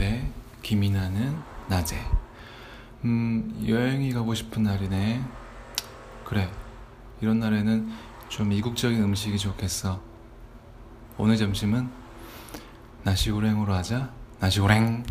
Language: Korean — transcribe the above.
앞에 김이나는 낮에. 음 여행이 가고 싶은 날이네. 그래. 이런 날에는 좀 이국적인 음식이 좋겠어. 오늘 점심은 나시고랭으로 하자. 나시고랭.